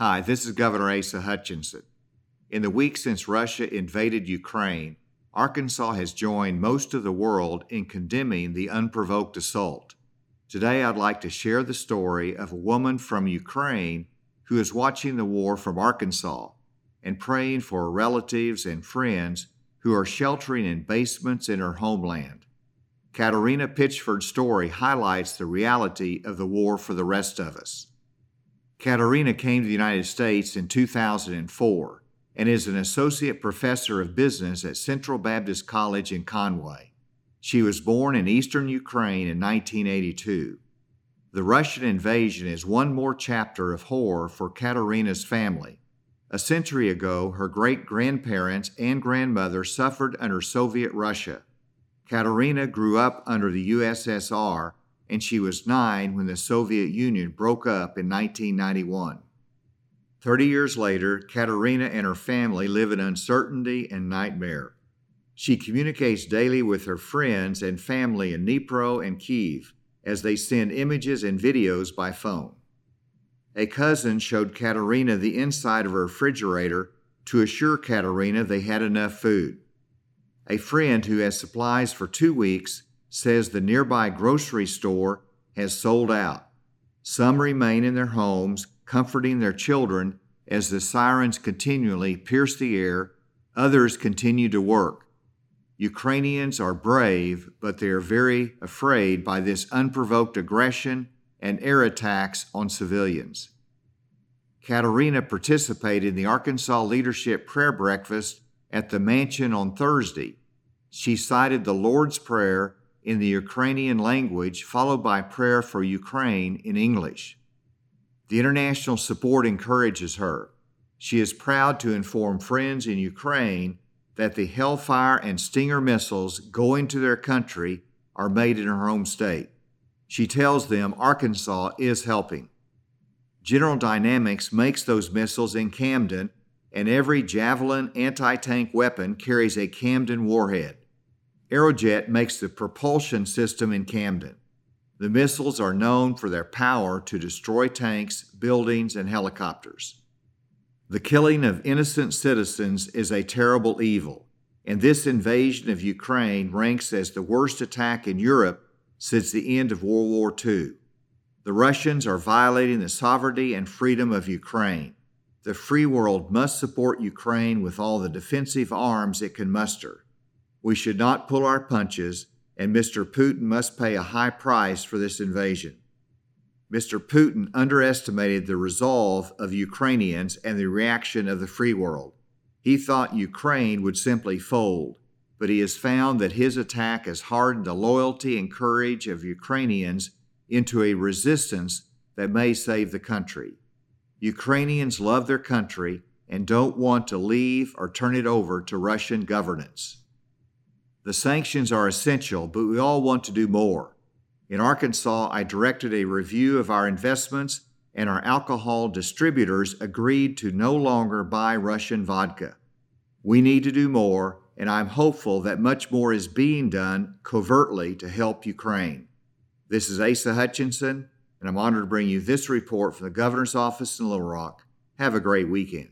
Hi, this is Governor Asa Hutchinson. In the week since Russia invaded Ukraine, Arkansas has joined most of the world in condemning the unprovoked assault. Today, I'd like to share the story of a woman from Ukraine who is watching the war from Arkansas and praying for relatives and friends who are sheltering in basements in her homeland. Kateryna Pitchford's story highlights the reality of the war for the rest of us. Kateryna came to the United States in 2004 and is an associate professor of business at Central Baptist College in Conway. She was born in eastern Ukraine in 1982. The Russian invasion is one more chapter of horror for Kateryna's family. A century ago, her great grandparents and grandmother suffered under Soviet Russia. Kateryna grew up under the USSR and she was nine when the Soviet Union broke up in 1991. Thirty years later, Kateryna and her family live in uncertainty and nightmare. She communicates daily with her friends and family in Dnipro and Kiev as they send images and videos by phone. A cousin showed Kateryna the inside of her refrigerator to assure Kateryna they had enough food. A friend who has supplies for two weeks says the nearby grocery store has sold out. Some remain in their homes, comforting their children as the sirens continually pierce the air. Others continue to work. Ukrainians are brave, but they are very afraid by this unprovoked aggression and air attacks on civilians. Kateryna participated in the Arkansas Leadership Prayer Breakfast at the mansion on Thursday. She cited the Lord's Prayer in the Ukrainian language, followed by prayer for Ukraine in English. The international support encourages her. She is proud to inform friends in Ukraine that the Hellfire and Stinger missiles going to their country are made in her home state. She tells them Arkansas is helping. General Dynamics makes those missiles in Camden, and every Javelin anti tank weapon carries a Camden warhead. Aerojet makes the propulsion system in Camden. The missiles are known for their power to destroy tanks, buildings, and helicopters. The killing of innocent citizens is a terrible evil, and this invasion of Ukraine ranks as the worst attack in Europe since the end of World War II. The Russians are violating the sovereignty and freedom of Ukraine. The free world must support Ukraine with all the defensive arms it can muster. We should not pull our punches, and Mr. Putin must pay a high price for this invasion. Mr. Putin underestimated the resolve of Ukrainians and the reaction of the free world. He thought Ukraine would simply fold, but he has found that his attack has hardened the loyalty and courage of Ukrainians into a resistance that may save the country. Ukrainians love their country and don't want to leave or turn it over to Russian governance. The sanctions are essential, but we all want to do more. In Arkansas, I directed a review of our investments, and our alcohol distributors agreed to no longer buy Russian vodka. We need to do more, and I'm hopeful that much more is being done covertly to help Ukraine. This is Asa Hutchinson, and I'm honored to bring you this report from the governor's office in Little Rock. Have a great weekend.